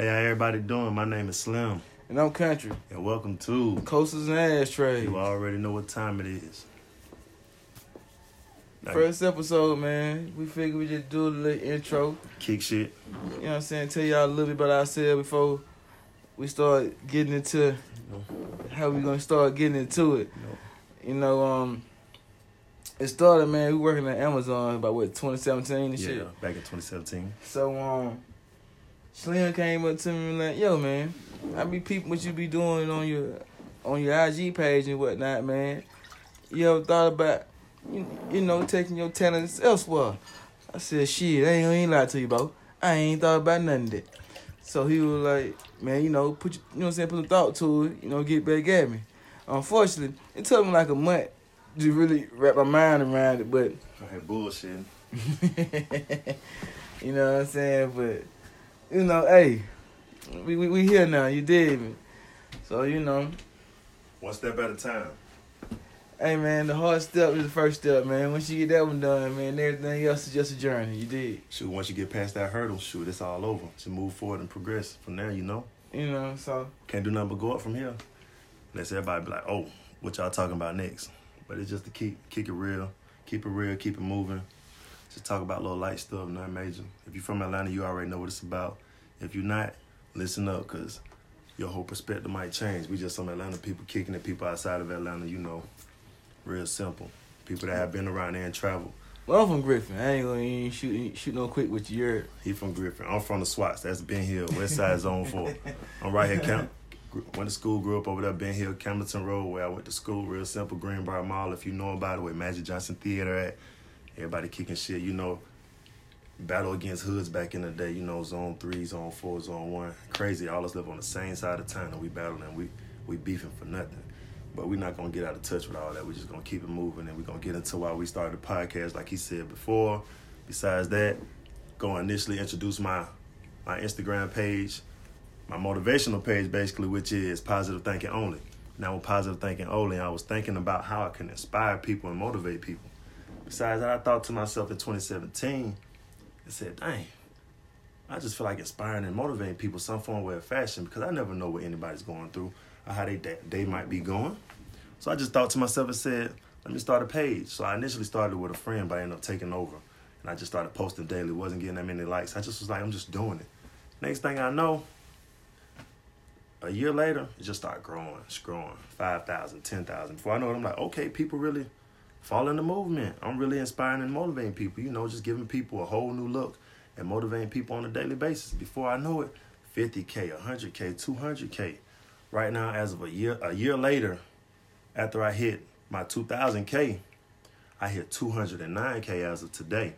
Hey, how everybody doing? My name is Slim, And I'm country. and welcome to. Coasters and ashtrays. You already know what time it is. Now, First episode, man. We figured we just do a little intro. kick shit. You know what I'm saying? Tell y'all a little bit about ourselves before we start getting into how we gonna start getting into it. You know, um it started, man, we working at Amazon about what, 2017 and shit, Yeah, shit. back in 2017. So um Slim came up to me and like, yo man, I be peeping what you be doing on your on your IG page and whatnot, man. You ever thought about you, you know, taking your talents elsewhere? I said, shit, I ain't gonna lie to you, bro. I ain't thought about none of that. So he was like, man, you know, put your- you know what I'm saying, put some thought to it, you know, get back at me. Unfortunately, it took me like a month to really wrap my mind around it, but I had bullshit. you know what I'm saying? But you know, hey, we we, we here now. You did me. So you know, One step at a time. hey man, the hard step is the first step, man. Once you get that one done, man, everything else is just a journey. You did. Shoot, once you get past that hurdle, shoot, it's all over. Just move forward and progress from there, you know? You know, so Can't do nothing but go up from here. Unless everybody be like, oh, what y'all talking about next? But it's just to keep keep it real, keep it real, keep it moving. Just talk about little light stuff, nothing major. If you're from Atlanta, you already know what it's about. If you're not, listen up, cause your whole perspective might change. We just some Atlanta people kicking it, people outside of Atlanta, you know, real simple. People that have been around there and traveled. well, I'm from Griffin. I ain't gonna even shoot shoot no quick with your. He from Griffin. I'm from the Swats. That's Ben Hill, West Side Zone 4. I'm right here, Camp. Went to school, grew up over there, Ben Hill, Campbellton Road, where I went to school. Real simple, Greenbriar Mall. If you know about it, where Magic Johnson Theater at. Everybody kicking shit, you know. Battle against hoods back in the day, you know, zone three, zone four, zone one. Crazy. All us live on the same side of town and we battling we we beefing for nothing. But we're not gonna get out of touch with all that. We're just gonna keep it moving and we're gonna get into why we started the podcast, like he said before. Besides that, gonna initially introduce my my Instagram page, my motivational page basically, which is positive thinking only. Now with positive thinking only, I was thinking about how I can inspire people and motivate people. Besides I thought to myself in 2017, I said, dang, I just feel like inspiring and motivating people some form way of fashion because I never know what anybody's going through or how they they might be going. So I just thought to myself and said, let me start a page. So I initially started with a friend, but I ended up taking over. And I just started posting daily. Wasn't getting that many likes. I just was like, I'm just doing it. Next thing I know, a year later, it just started growing, it's growing, 5,000, 10,000. Before I know it, I'm like, okay, people really follow the movement. I'm really inspiring and motivating people, you know, just giving people a whole new look and motivating people on a daily basis. Before I know it, 50K, 100K, 200K. Right now, as of a year, a year later, after I hit my 2000K, I hit 209K as of today.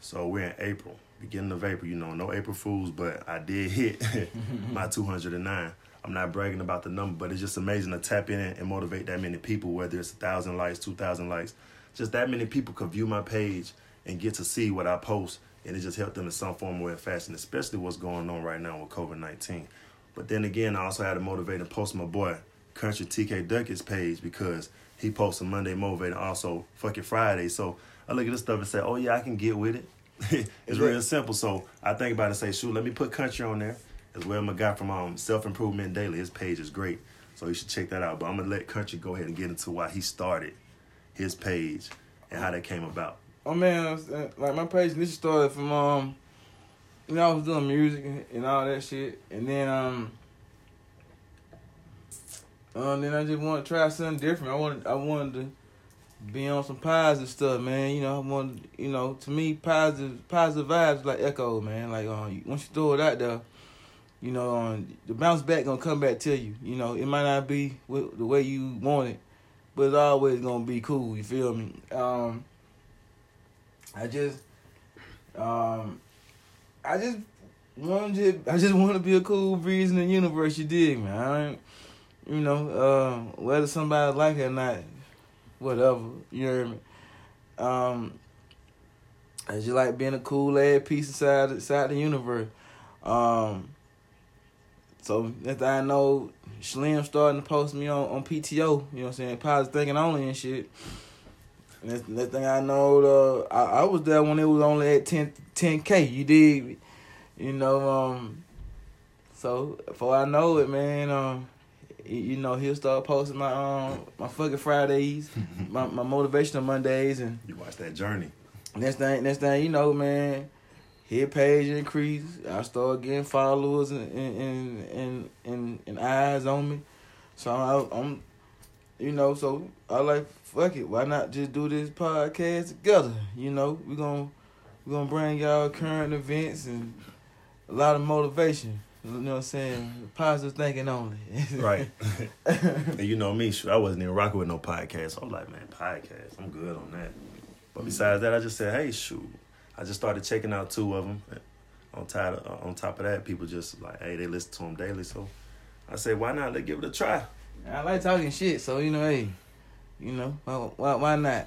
So we're in April, beginning of April. You know, no April Fools, but I did hit my 209. I'm not bragging about the number, but it's just amazing to tap in and motivate that many people, whether it's a thousand likes, two thousand likes. Just that many people could view my page and get to see what I post, and it just helped them in some form or fashion, especially what's going on right now with COVID 19. But then again, I also had to motivate and post my boy, Country TK Duckett's page, because he posts a Monday Motivator, also fucking Friday. So I look at this stuff and say, oh yeah, I can get with it. it's Yeah. real simple. So I think about it and say, shoot, let me put Country on there. As well, my guy from um, Self Improvement Daily, his page is great. So you should check that out. But I'm gonna let Country go ahead and get into why he started his page and how that came about. Oh man, uh, like my page initially started from um, you know, I was doing music and- all that shit, and then um, um, then I just wanted to try something different. I wanted, I wanted to be on some positive stuff, man. You know, I wanted, you know, to me, positive, positive vibes like echo, man. Like, um, once you throw it out there, you know, um, the bounce back gonna come back to you. You know, it might not be the way you want it, but it's always gonna be cool. You feel me? Um, I just, um, I just wanted to, I just want to be a cool breeze in the universe. You dig, man? I ain't, you know, uh, whether somebody like it or not, whatever. You hear me? Um, I just like being a cool ass piece inside inside the universe. Um, so next thing I know, Slim starting to post me on, on PTO, you know what I'm saying, positive thinking only and shit. And next, next thing I know, uh, I, I was there when it was only at 10, 10K, you did, You know, um, So before I know it, man, um, you know he'll start posting my um my fucking Fridays, my my motivational Mondays, and You watch that journey. next thing next thing you know, man, his page increase. I start getting followers and and and and, and eyes on me. So I, I'm, you know, so I like fuck it. Why not just do this podcast together? You know, we gonna we gonna bring y'all current events and a lot of motivation. You know what I'm saying? Positive thinking only. Right. and you know me, I wasn't even rocking with no podcast. I'm like, man, podcast, I'm good on that. But besides that, I just said, hey, shoot. I just started checking out two of them. On top of, on top of that, people just like, hey, they listen to them daily. So I said, why not? Let's give it a try. I like talking shit, so you know, hey, you know, why why, why not?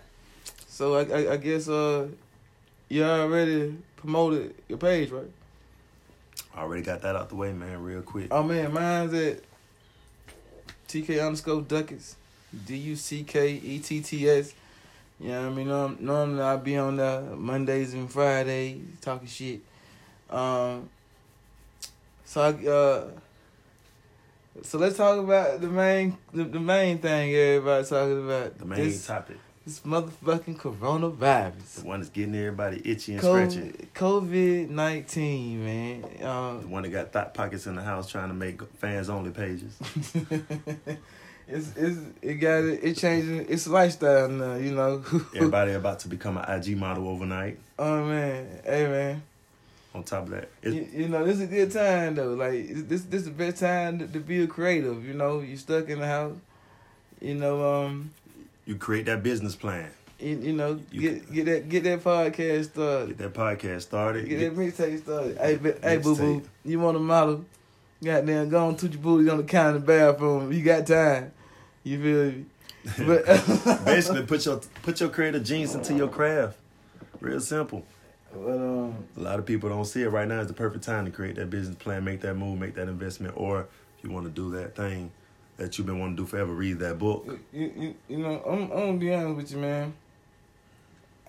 So I, I I guess uh, you already promoted your page, right? I already got that out the way, man, real quick. Oh man, mine's at TK underscore Ducketts, D U C K E T T S. You know what I mean? Norm- normally I be on the Mondays and Fridays talking shit. Um, so I uh, so let's talk about the main the, the main thing everybody's talking about. The main this, topic. this motherfucking coronavirus. The one that's getting everybody itchy and scratchy. COVID nineteen, man. The Um, one that got thought pockets in the house trying to make fans only pages. it's it's it got it, it changing its lifestyle now, you know. Everybody about to become an IG model overnight. oh man, hey man, On top of that, you, you know this is a good time though. Like this this is the best time to, to be a creative. You know, you stuck in the house. You know, um, you create that business plan. you, you know, You get get that get that podcast started. Get that podcast started. Get Get- that mixtape started. Hey, hey, boo boo, you want a model? Goddamn, go on, toot your booty on the counter bathroom. You got time. You feel me? But Basically, put your put your creative genes into your craft. Real simple. But um, A lot of people don't see it right now. Is the perfect time to create that business plan, make that move, make that investment, or if you want to do that thing that you've been wanting to do forever, read that book. you, you, you know, I'm, I'm gonna be honest with you, man.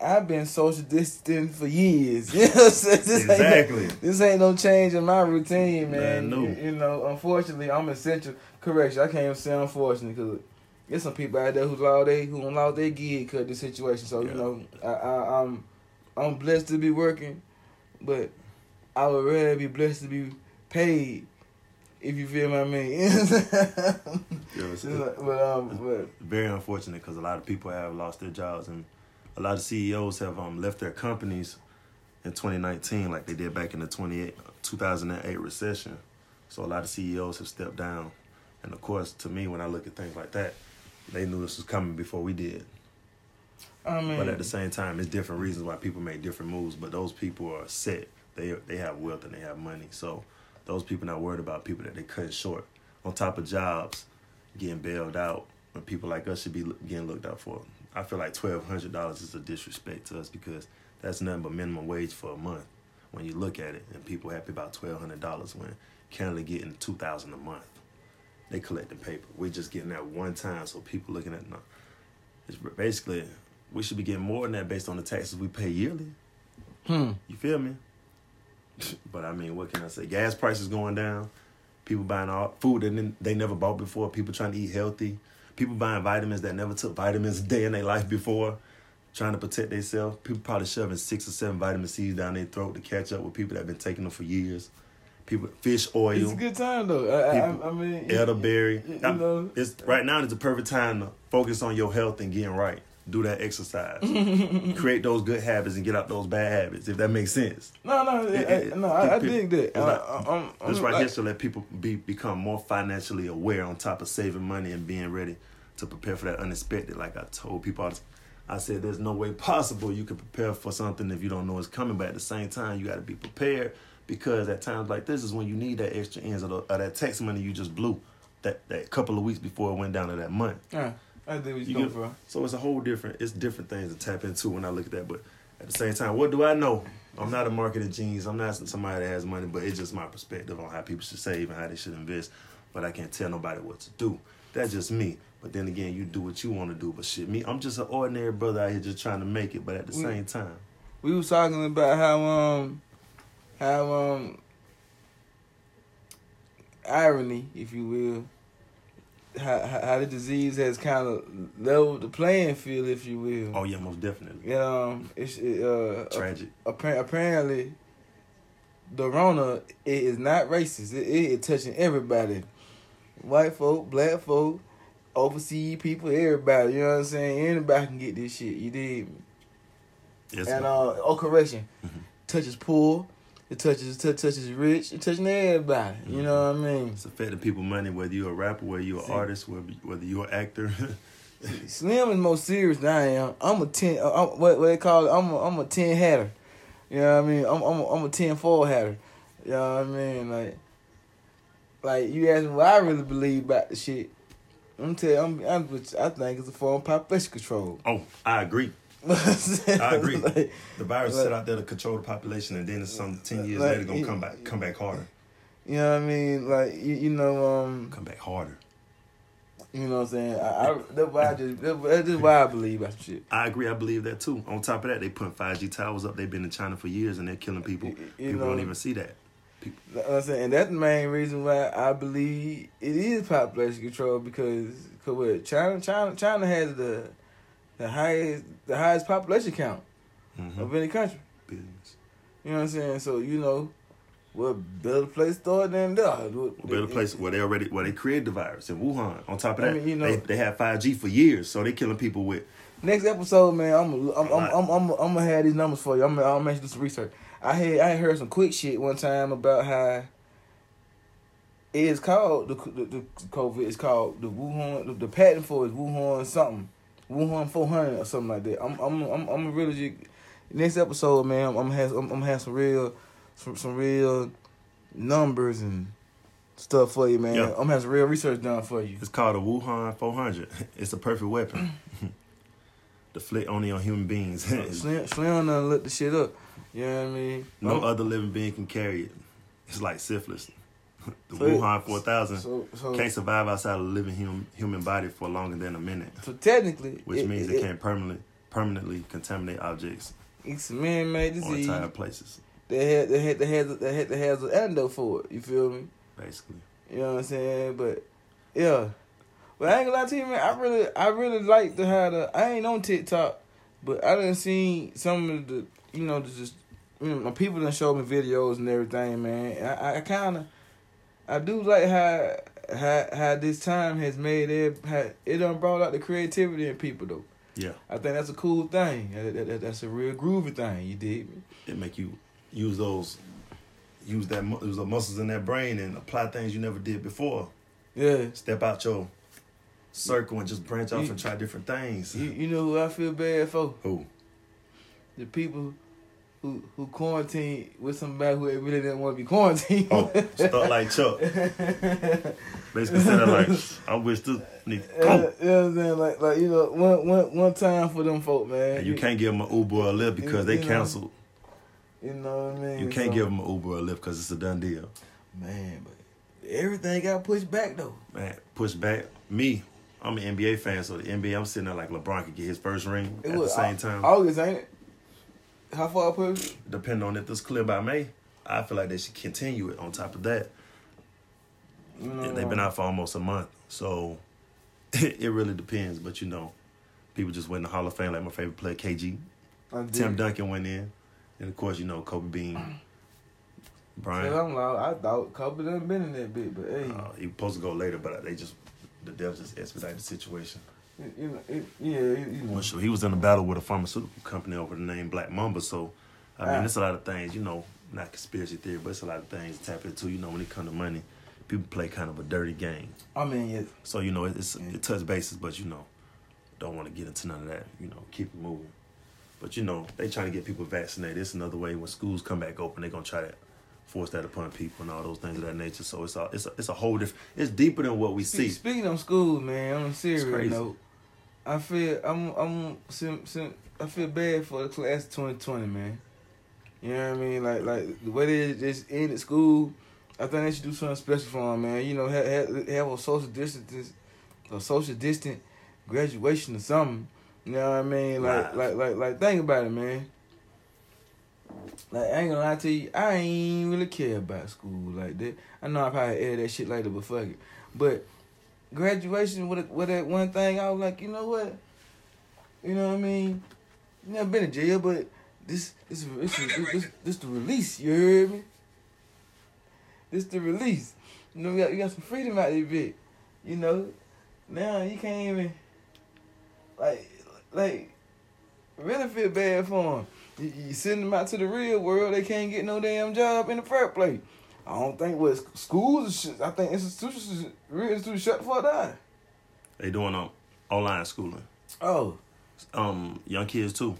I've been social distancing for years. You know what I'm saying? This Ain't Exactly. no, this ain't no change in my routine, man. Man, no. You, you know, unfortunately, I'm essential. Correction, I can't even say unfortunately because there's some people out there who lost they who lost their gig because this situation. So Yeah. you know, I, I, I'm I'm blessed to be working, but I would rather be blessed to be paid. If you feel what I mean. You know, it's, but um, but very unfortunate because a lot of people have lost their jobs and a lot of CEOs have um, left their companies in 2019 like they did back in the 2008 recession. So a lot of CEOs have stepped down. And of course, to me, when I look at things like that, they knew this was coming before we did. I mean, But at the same time, it's different reasons why people make different moves. But those people are set. They they have wealth and they have money. So those people not worried about people that they cut short. On top of jobs, getting bailed out when people like us should be getting looked out for. I feel like twelve hundred dollars is a disrespect to us because that's nothing but minimum wage for a month. When you look at it, and people happy about twelve hundred dollars when Canada getting two thousand a month. They collecting paper. We're just getting that one time, so people looking at no. It's basically we should be getting more than that based on the taxes we pay yearly. hmm. You feel me? but I mean, what can I say? Gas prices going down. People buying all food that they- they never bought before. People trying to eat healthy. People buying vitamins that never took vitamins a day in their life before. Trying to protect themselves. People probably shoving six or seven vitamin C's down their throat to catch up with people that have been taking them for years. People, fish oil. It's a good time though. I, I, People- I mean, elderberry. you know, it's right now. It's the perfect time to focus on your health and getting right. Do that exercise. Create those good habits and get out those bad habits. If that makes sense. no, no, It- I, no. I, I dig that. it's I, like- I, I'm, I'm This right like, here should let people be become more financially aware on top of saving money and being ready to prepare for that unexpected. Like I told people, the- I said there's no way possible you can prepare for something if you don't know it's coming. But at the same time, you got to be prepared because at times like this is when you need that extra ends of, the, of that tax money you just blew that that couple of weeks before it went down to that month. Yeah, I what You you So it's a whole different. It's different things to tap into when I look at that. But at the same time, what do I know? I'm not a marketing genius. I'm not somebody that has money, but it's just my perspective on how people should save and how they should invest. But I can't tell nobody what to do. That's just me. But then again, you do what you want to do. But shit, me, I'm just an ordinary brother out here just trying to make it. But at the We- same time, We was talking about how um how um irony, if you will, how how, the disease has kind of leveled the playing field, if you will. Oh yeah, most definitely. Um, it's it, uh Tragic. appa- apparently the Rona it is not racist. It, it touching everybody, white folk, black folk, overseas people, everybody. You know what I'm saying? Anybody can get this shit. You did. Yes, and uh, oh, correction, Mhm. touches poor, it touches t- touches rich, it touching everybody. You know what I mean? It's affecting people money, whether you're a rapper, whether you're an See. artist, whether, whether you're an actor. Slim is more serious than I am. I'm a ten. uh, I'm, what what they call it? I'm a, I'm a ten hatter. You know what I mean? I'm I'm a, I'm a ten four hatter. You know what I mean? Like, like you ask me what I really believe about the shit. I'm tell you, I'm, I'm I think it's a form of population control. oh, I agree. I agree. Like, The virus Like- set out there to control the population, and then it's some ten years Like, later gonna come back, come back harder, you know what I mean? Like you, you know um come back harder. you know what I'm saying? I, I that's why I just that's, just why I believe that shit. I agree. I believe that too. On top of that, they put 5G towers up. They've been in China for years, and they're killing people. You- you people know- don't even see that. I'm saying, and that's the main reason why I believe it is population control because cause what China China China has the the highest the highest population count hmm of any country. Billions. You know what I'm saying? So you know, what better place to start than? What- Better place where they already where they created the virus in Wuhan. On top of I that, mean, you know- they they had 5G for years, so they killing people with. Next episode, man, I'm I'm I'm I'm I'm, I'm, gonna have these numbers for you. I'm I'm gonna do some research. I had I heard some quick shit one time about how it is called the the, the COVID. It's called the Wuhan. The, the patent for it is Wuhan something, Wuhan four hundred or something like that. I'm I'm I'm I'm really just, next episode, man. I'm, I'm gonna have I'm, I'm gonna have some real some some real numbers and stuff for you, man. Yeah. I'm gonna have some real research done for you. It's called a Wuhan 400. It's a perfect weapon. the flick only on human beings. Slim Slim done look the shit up. You know what I mean? no I'm- other living being can carry it. It's like syphilis. The So Wuhan 4000 So, so, can't survive outside of a living human human body for longer than a minute, so technically, which means it, can't permanently permanently contaminate objects It's man-made or disease. entire places. They had, they had, they had, they had, they had an antidote for it. You feel me? Basically, You know what I'm saying? But yeah, but I ain't gonna lie to you, man. I really, I really like to have the. I ain't on TikTok, but I done seen some of the, you know, the just, you know, my people done showed me videos and everything, man. And I, I kind of, I do like how, how, how this time has made it. How, it done brought out the creativity in people though. yeah, I think that's a cool thing. That, that- that- that's a real groovy thing. You dig me? it make you use those use that use the muscles in that brain and apply things you never did before. Yeah. Step out your circle and just branch off You- and try different things. You, you know who I feel bad for? Who? The people who who quarantine with somebody who really didn't want to be quarantined. Oh, stuck like Chuck. Basically saying like, I wish this nigga go. you know what I'm saying? Like, like you know, one, one, one time for them folk, man. And you can't give them an Uber or a Lyft because they You know. canceled. You know what I mean? You can't So- give them an Uber or a Lyft because it's a done deal. Man, but everything got pushed back though. Man, push back. Me, I'm an NBA fan, so the NBA, I'm sitting there like LeBron could get his first ring It at the same time. August, ain't it? How far pushed? Depending on if this clear by May, I feel like they should continue it. On top of that, know, they've been out for almost a month, so it really depends. But you know, people just went in the Hall of Fame. Like my favorite player, KG, Tim Duncan went in, and of course you know Kobe Bean, Bryant. I'm loud. I thought Kobe done been in that bit, but hey, Uh, he was supposed to go later, but they just the devs just expedited the situation. You know, it, yeah, you, you know. He was in a battle with a pharmaceutical company over the name Black Mamba. So, I mean, Ah. it's a lot of things, you know, not conspiracy theory, but it's a lot of things to tap into. You know, when it comes to money, people play kind of a dirty game. I mean, yeah, So, you know, it's Yeah. it touch bases, but you know, don't want to get into none of that. You know, keep it moving. But you know, they trying to get people vaccinated. It's another way when schools come back open, they're gonna try to force that upon people and all those things of that nature. So it's a, it's a, it's a whole different. It's deeper than what we See, speaking of school, man, on a serious crazy. note, I feel I'm I'm sim, sim, I feel bad for the class 2020, man. You know what I mean? Like like the way they just ended school, I think they should do something special for them, man. You know, have have, have a social distance, a social distant graduation or something. You know what I mean? Like like like like think about it, man. like I ain't gonna lie to you, I ain't really care about school like that. I know I probably air that shit later, but fuck it. But graduation with with that one thing, I was like, you know what? You know what I mean? Never been in jail, but this this this this, this, this the release. You heard me? This the release. You know, you got, you got some freedom out there, bit. You know, now you can't even like like really feel bad for them. You, you send them out to the real world, they can't get no damn job in the first place. I don't think what schools and shit. I think institutions, real institutions, shut the fuck down. They doing um online schooling. Oh, Um, young kids too.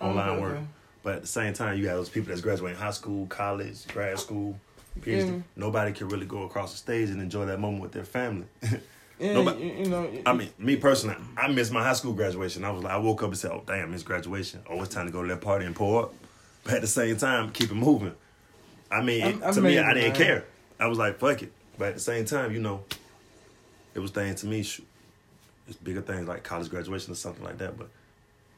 Online Okay, work. okay. But at the same time, you got those people that's graduating high school, college, grad school, PhD. Nobody can really go across the stage and enjoy that moment with their family. Yeah, Nobody- you, you know. I mean, me personally, I missed my high school graduation. I was like, I woke up and said, "Oh, damn, it's graduation. Oh, it's time to go to that party and pour up." But at the same time, keep it moving. I mean, I'm to me, I didn't man. care. I was like, "Fuck it." But at the same time, you know, it was things to me. Shoot, it's bigger things like college graduation or something like that. But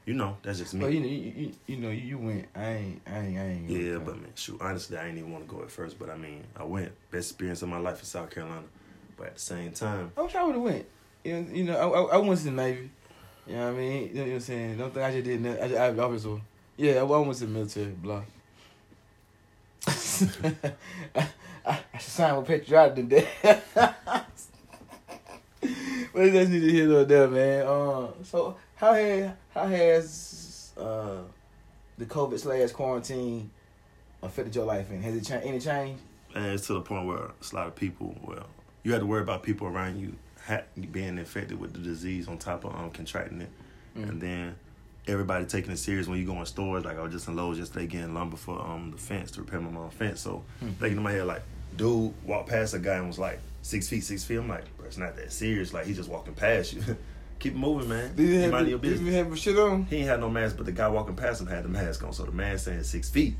you know, that's just me. But you know, you, you, you know, you went. I ain't, I ain't, I ain't. Yeah, but man, shoot, honestly, I didn't even want to go at first, but I mean, I went. Best experience of my life in South Carolina. But at the same time, I wish I would have went. You know, you know, I, I, I went to the Navy. You know what I mean? You know what I'm saying? Don't think I just did that. I, just, I, I was, yeah, I went to the military. Blah. I, I, I should sign with Patriotic today. but that's neither here nor there, man. Uh, so how has how has uh the COVID slash quarantine affected your life? And has it changed? Any change? and it's to the point where it's a lot of people. Well, you have to worry about people around you ha- being infected with the disease on top of um contracting it, Mm. and then everybody taking it serious when you go in stores. Like I was just in Lowe's yesterday getting lumber for um the fence to repair my mom's fence. So Mm. thinking in my head like, dude walked past a guy and was like six feet, six feet. I'm like, bro, it's not that serious. Like he's just walking past you. Keep moving, man. Did Keep have, your did you business. have shit on? He ain't had no mask, but the guy walking past him had the mask on. So the man saying six feet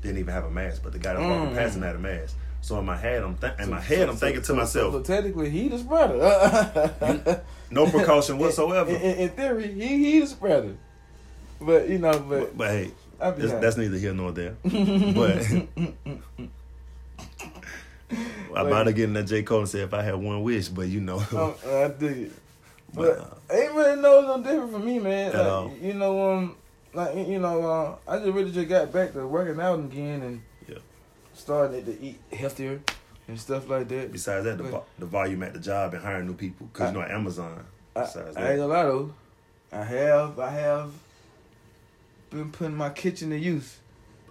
didn't even have a mask, but the guy that was walking Mm. past him had a mask. So in my head, I'm th- in my head, so- I'm so- thinking to myself, So, technically, he the spreader. no precaution whatsoever. In, in, in theory, he he the spreader. But you know, but but, but hey, that's, neither here nor there. but I'm about to get in that J Cole and say if I had one wish, but you know, Um, I it. but, But uh, ain't really no no different for me, man. Like. You know, um, like you know, uh, I just really just got back to working out again and. Starting to eat healthier and stuff like that. besides that, the, vo- the volume at the job and hiring new people, because you know, Amazon. I, Besides I ain't that, gonna lie though, I have I have been putting my kitchen to use.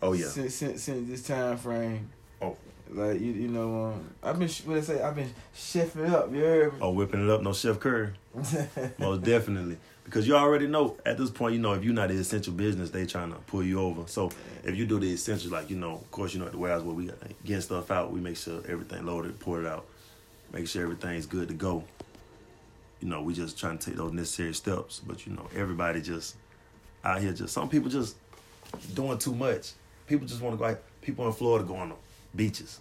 oh yeah, Since since, since this time frame. Oh. Like you you know um I've been what I say I've been chefing up. You heard me? oh whipping it up, no Chef Curry. Most definitely. Because you already know at this point, you know, if you're not the essential business, they trying to pull you over. So if you do the essential, like, you know, of course, you know, at the warehouse where we getting stuff out, we make sure everything loaded, pour it out, make sure everything's good to go. You know, we just trying to take those necessary steps. But, you know, everybody just out here just, some people just doing too much. People just want to go out, people in Florida going on the beaches.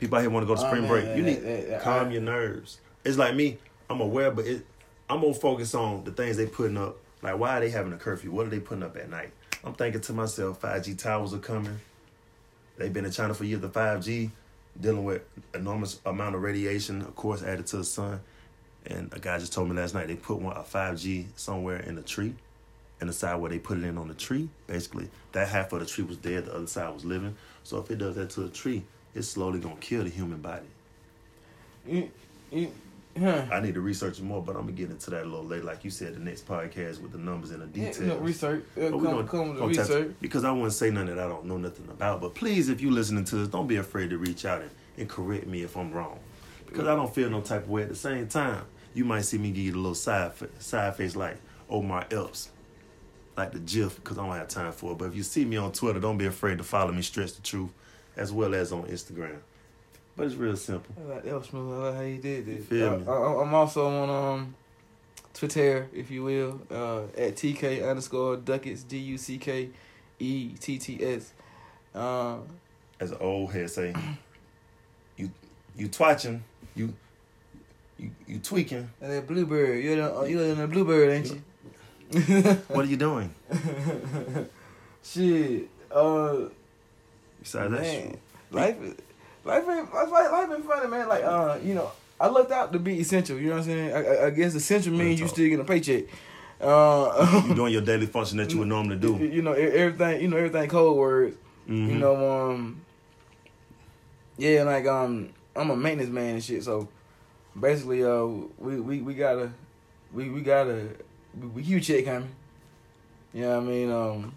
People out here want to go to Oh, spring man, break. You need that- that- calm I- your nerves. It's like me. I'm aware, but it. I'm gonna focus on the things they putting up. Like, why are they having a curfew? What are they putting up at night? I'm thinking to myself, 5G towers are coming. They've been in China for years. The 5G dealing with enormous amount of radiation, of course, added to the sun. And a guy just told me last night they put one a 5G somewhere in a tree, and the side where they put it in on the tree, basically that half of the tree was dead, the other side was living. So if it does that to a tree, it's slowly gonna kill the human body. You, huh. I need to research more, but I'm gonna get into that a little later. Like you said, the next podcast with the numbers and the details. you know, research. Uh, But come, come with the gonna tap- research. because I wouldn't say nothing that I don't know nothing about. But please, if you're listening to this, don't be afraid to reach out and, and correct me if I'm wrong. Because I don't feel no type of way. At the same time, you might see me give you a little side side face like Omar Epps, like the GIF, because I don't have time for it. But if you see me on Twitter, don't be afraid to follow me, Stretch the Truth, as well as on Instagram. But it's real simple. I like smooth. I like how you did this. Feel I, me? I, I'm also on um Twitter, if you will, uh, at TK underscore Ducketts D U C K E T T S. Uh, As an old head say, you you twatching, you you you tweaking. and that bluebird, you're the, you're in the bluebird, ain't you? What are you doing? Shit. Uh, Besides that, shit. life, is- life ain't life, life, been funny, man. Like, uh, you know, I looked out to be essential. You know what I'm saying? I, I, guess essential means you still getting a paycheck. Uh, you doing your daily function that you would normally do. you know, everything. You know, everything code words. Mhm. You know, um, yeah, like um, I'm a maintenance man and shit. So basically, uh, we we, we gotta, we we gotta, we, we huge check coming. You know what I mean? Um,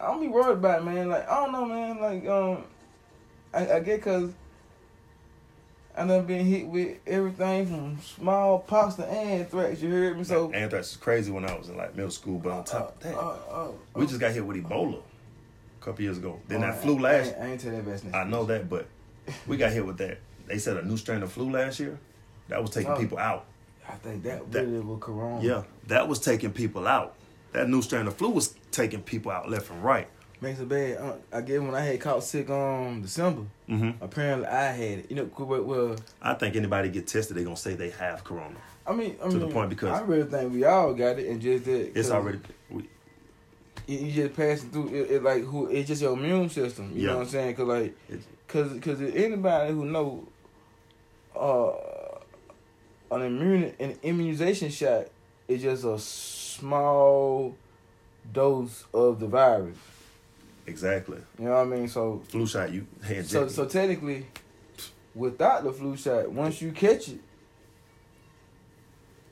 I don't be worried about it, man. Like I don't know, man. Like um, I, I get cause I done been hit with everything from small pox to anthrax. You heard me? So Anthrax is crazy when I was in like middle school, but on top of that, uh, uh, we just got hit with Ebola a couple years ago. Then uh, that flu last, ain't, I ain't tell that best. I know that, but we got hit with that. They said a new strain of flu last year. That was taking people out. I think that, That- really was corona. Yeah, that was taking people out. That new strain of flu was taking people out left and right. Makes it bad. Uh, I guess when I had caught sick on December, Mm-hmm. apparently I had it. You know, well, I think anybody get tested, they're gonna say they have corona. I mean, I To mean, the point because- I really think we all got it, and just that It's already. We, you, you just passing through. It, it like who? It's just your immune system. You Yeah. know what I'm saying? Cause like, cause, cause anybody who know, uh, an immune an immunization shot is just a small dose of the virus. Exactly. You know what I mean? So Flu shot, you had So so technically, without the flu shot, once you catch it,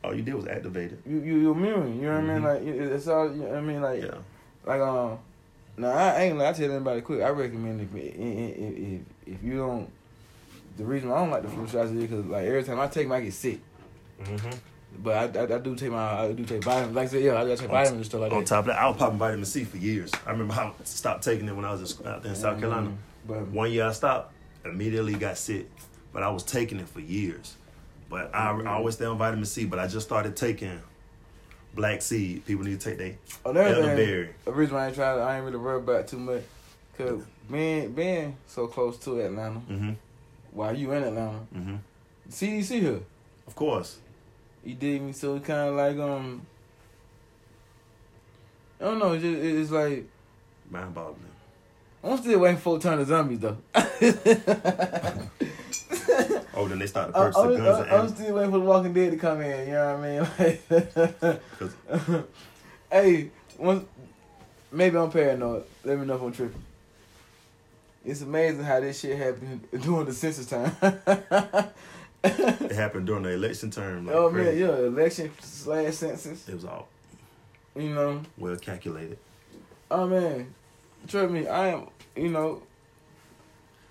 all you did was activate it. you you you're immune. You know what I mean? Mhm. Like it's all. You know what I mean? Like Yeah. like um. Now I ain't. gonna- I tell anybody quick. I recommend if if if, if you don't. The reason I don't like the flu shots is because like every time I take them, I get sick. Mm-hmm. But I, I, I do take my I do take vitamins. Like I said, yeah, I do take vitamins and stuff like that. On that. top of that, I was popping vitamin C for years. I remember how I stopped taking it when I was in out there in South Carolina. Mhm. But One year I stopped, immediately got sick, but I was taking it for years. But I, I always stay on vitamin C, but I just started taking black seed. People need to take they another thing, elderberry. the reason why I ain't trying, I ain't really worried about it too much, cause being being so close to Atlanta, Mm-hmm. while you in Atlanta, Mm-hmm. CDC here. Of course. You dig me? So it kind of like um, I don't know. It's, just, it's like Mind boggling. I'm still waiting for turn to zombies though. Oh, then they started I, purchasing I'm, guns I'm still waiting for the Walking Dead to come in. You know what I mean? Like, hey, once maybe I'm paranoid. Let me know if I'm tripping. It's amazing how this shit happened during the census time. It happened during the election term. Like oh crazy. man, yeah, election slash census. It was all You know. well calculated. Oh man, trust me, I am. You know,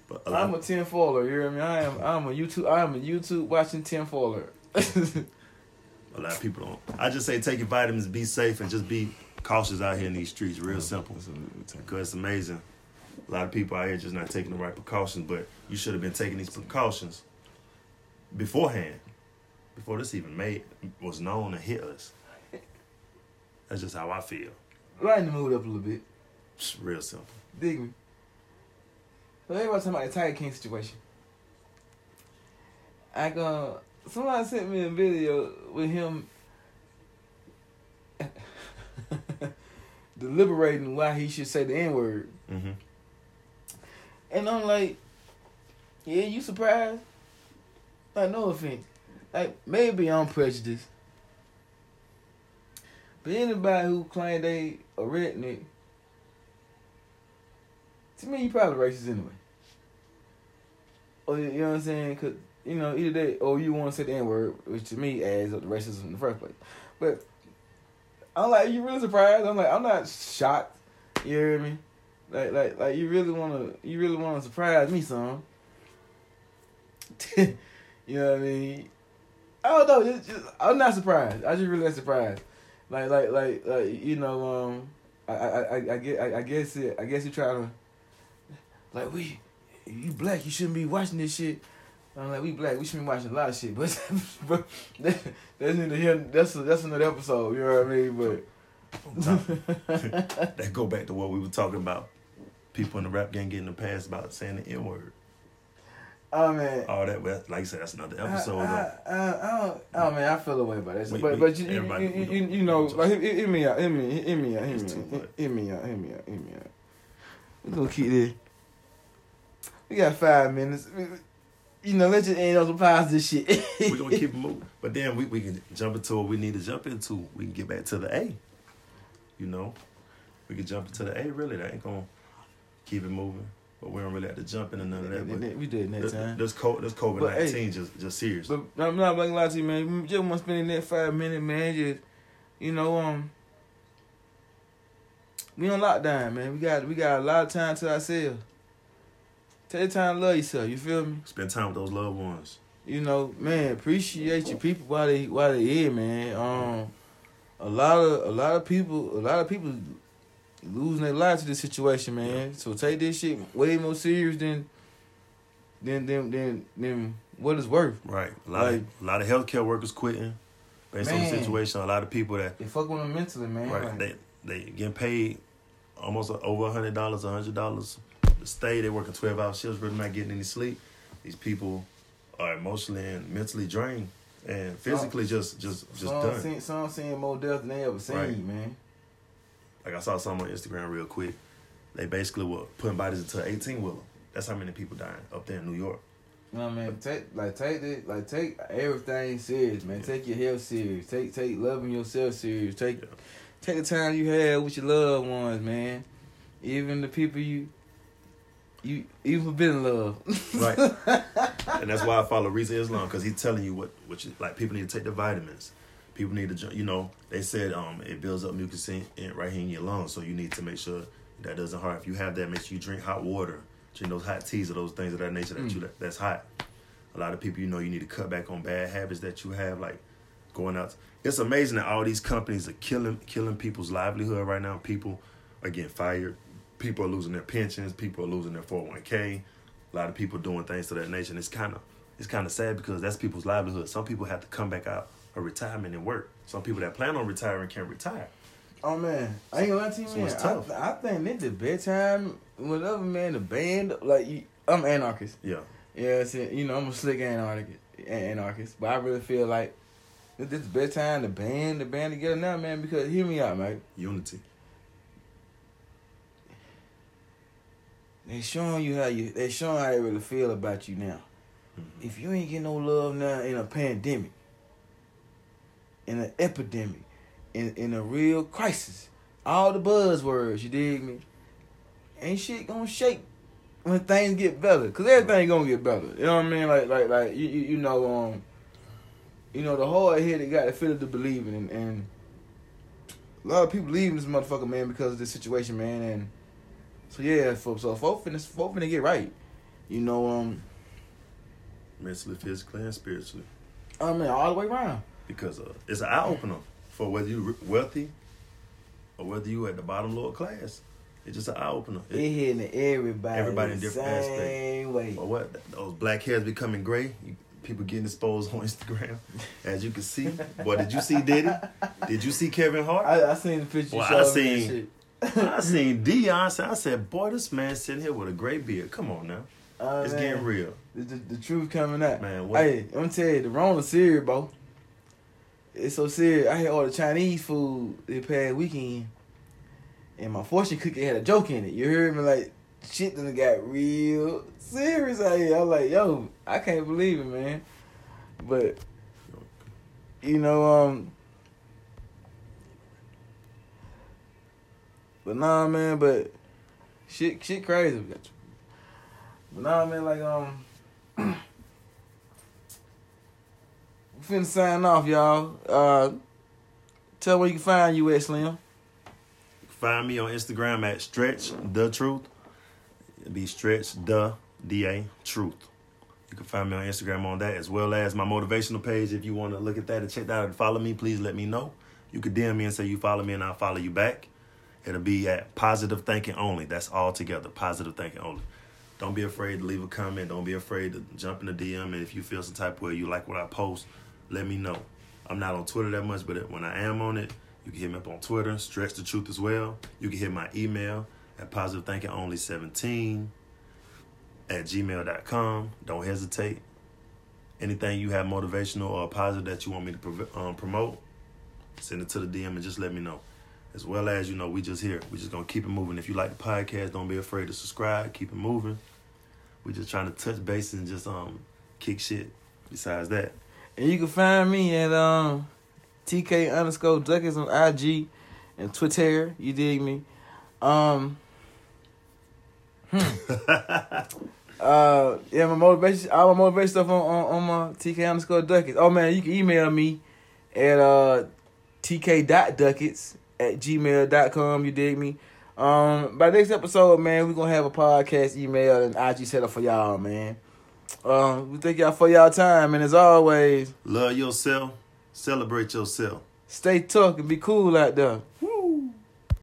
But a I'm a ten faller. You hear me? I am. I'm a YouTube. I am a YouTube watching ten faller. a lot of people don't. I just say take your vitamins, be safe, and just be cautious out here in these streets. Real simple. Because it's amazing. A lot of people out here just not taking the right precautions, but you should have been taking these precautions beforehand, before this even made was known to hit us. That's just how I feel. Lighten the mood up a little bit. It's real simple. Dig me. So everybody talking about the Tiger King situation. I go. Somebody sent me a video with him deliberating why he should say the N word, Mm-hmm. and I'm like, "Yeah, you surprised? Like, no offense. Like, maybe I'm prejudiced, but anybody who claim they a redneck, to me, you probably racist anyway. Or you know what I'm saying? Cause you know either that or you want to say the N word, which to me adds up to racism in the first place. But I'm like, you really surprised? I'm like, I'm not shocked. You hear me? Like, like, like you really wanna, you really wanna surprise me, son. you know what I mean? I don't know. Just, just, I'm not surprised. I just really not surprised. Like, like, like, like, you know, um, I, I, I, I get, I, guess it. I guess you try to, like, we, you black, you shouldn't be watching this shit. I'm like, we black, we shouldn't be watching a lot of shit, but, but that, that's neither here. That's a, that's another episode. You know what I mean? But that go back to what we were talking about. People in the rap game getting the pass about saying the N word. Oh man, All that, well, like I said, that's another uh, episode. I, I, I, I don't, oh man, I feel away about that. We- but we- but you, you, you, you, you know, we like hit, hit me out, hit me, hit me out, hit me out, hit me out, hit me out, hit me out. We gonna keep this. We got five minutes. You know, let's just end on some positive shit. We're gonna keep it moving. But then we, we can jump into what we need to jump into. We can get back to the A. You know? We can jump into the A really. That ain't gonna keep it moving. But we don't really have to jump into none of that. But we did next this, time. this COVID this COVID But, hey, nineteen just just serious. But I'm not gonna lie to you, man. We just want to spend the next five minutes, man. Just you know, um, we on lockdown, man. We got we got a lot of time to ourselves. Take the time to love yourself. You feel me? Spend time with those loved ones. You know, man. Appreciate your people while they while they here, man. Um, a lot of a lot of people, a lot of people losing their lives to this situation, man. So take this shit way more serious than than than than, than what it's worth. Right. A lot Like- of a lot of healthcare workers quitting based on the situation. A lot of people that They fuck with them mentally, man. right Like, they they getting paid almost over a hundred dollars, a hundred dollars to stay. They working twelve hour shifts, really not getting any sleep. These people are emotionally and mentally drained and physically just just just some done. Seen, some seen more death than they ever seen, Right. man. Like I saw some on Instagram real quick. They basically were putting bodies into an eighteen wheeler. That's how many people dying up there in New York. You know what I mean? Take like take the like take everything serious, man. Take your health serious. Take take loving yourself serious. Take Yeah. take the time you have with your loved ones, man. Even the people you you even been in love. Right. and that's why I follow Reza Islam because he's telling you what what you, like people need to take the vitamins. People need to you know they said um it builds up mucus in, in right here in your lungs, so you need to make sure that doesn't hurt. If you have that, make sure you drink hot water, drink those hot teas or those things of that nature that you that, that's hot. A lot of people, you know, you need to cut back on bad habits that you have, like going out. It's amazing that all these companies are killing killing people's livelihood right now. People are getting fired. People are losing their pensions. People are losing their four hundred one k. A lot of people doing things to that nature. And it's kind of it's kind of sad because that's people's livelihood. Some people have to come back out of retirement and work. Some people that plan on retiring can't retire. Oh man, I ain't gonna lie to you, So man. it's tough. I, I think this the bedtime. Whatever, man. The band, like you, I'm anarchist. Yeah, Yeah, it's you know I'm a slick anarchist, anarchist, but I really feel like this this the best time to band the band together now, man. Because hear me out, man. unity. They showing you how you. They showing how they really feel about you now. Mhm. If you ain't getting no love now in a pandemic, in an epidemic, in in a real crisis, all the buzzwords, you dig me? Ain't shit gonna shake when things get better, cause everything gonna get better. You know what I mean? Like like like you you, you know um. You know the whole hard headed got the feeling to believe in, and, and a lot of people leaving this motherfucker man because of this situation, man, and so yeah, for so folk finna folk finna get right. You know, um, Mentally, physically, and spiritually. I mean all the way around. Because uh, it's an eye opener for whether you're wealthy or whether you at the bottom lower class. It's just an eye opener. It hitting everybody, Everybody in different same way. Or what? Those black hairs becoming gray. You, people getting exposed on Instagram, as you can see. Boy, did you see Diddy? Did you see Kevin Hart? I, I seen the picture. Well, I seen-. I seen Dion. I said, "Boy, this man sitting here with a gray beard. Come on now, Uh, it's man, getting real, The, the, the truth coming out. man." What? Hey, I'm gonna tell you, the Rona is serious, bro. It's so serious. I had ordered Chinese food the past weekend, and my fortune cookie had a joke in it. You heard me? Like shit done got real serious out here. I was like, yo, I can't believe it, man. But you know, um, but nah, man. But shit, shit crazy. But nah, man. Like um. Finna sign off, y'all. Uh, tell where you can find you at, Slim. Find me on Instagram at Stretch the Truth. It'd be Stretch the D A Truth. You can find me on Instagram on that as well as my motivational page. If you want to look at that and check that out and follow me, please let me know. You could DM me and say you follow me and I'll follow you back. It'll be at positive thinking only. That's all together. Positive thinking only. Don't be afraid to leave a comment. Don't be afraid to jump in the DM. And if you feel some type of way you like what I post, let me know. I'm not on Twitter that much, but when I am on it, you can hit me up on Twitter, Stretch the Truth as well. You can hit my email at positive thinking only 17 at gmail.com. Don't hesitate. Anything you have motivational or positive that you want me to um, promote, send it to the DM and just let me know. as well as you know we just here. We just gonna keep it moving. If you like the podcast, don't be afraid to subscribe. Keep it moving. We're just trying to touch base and just um kick shit. Besides that, And you can find me at um TK underscore Ducketts on IG and Twitter. You dig me? Um. hmm. Uh, yeah, my motivation, all my motivation stuff on, on, on my TK underscore Ducketts. Oh man, you can email me at uh tk.ducketts at gmail.com. You dig me? Um, by next episode, man, we're gonna have a podcast email and IG set up for y'all, man. Um, we thank y'all for y'all time, and as always, love yourself, celebrate yourself. stay tough and be cool out there.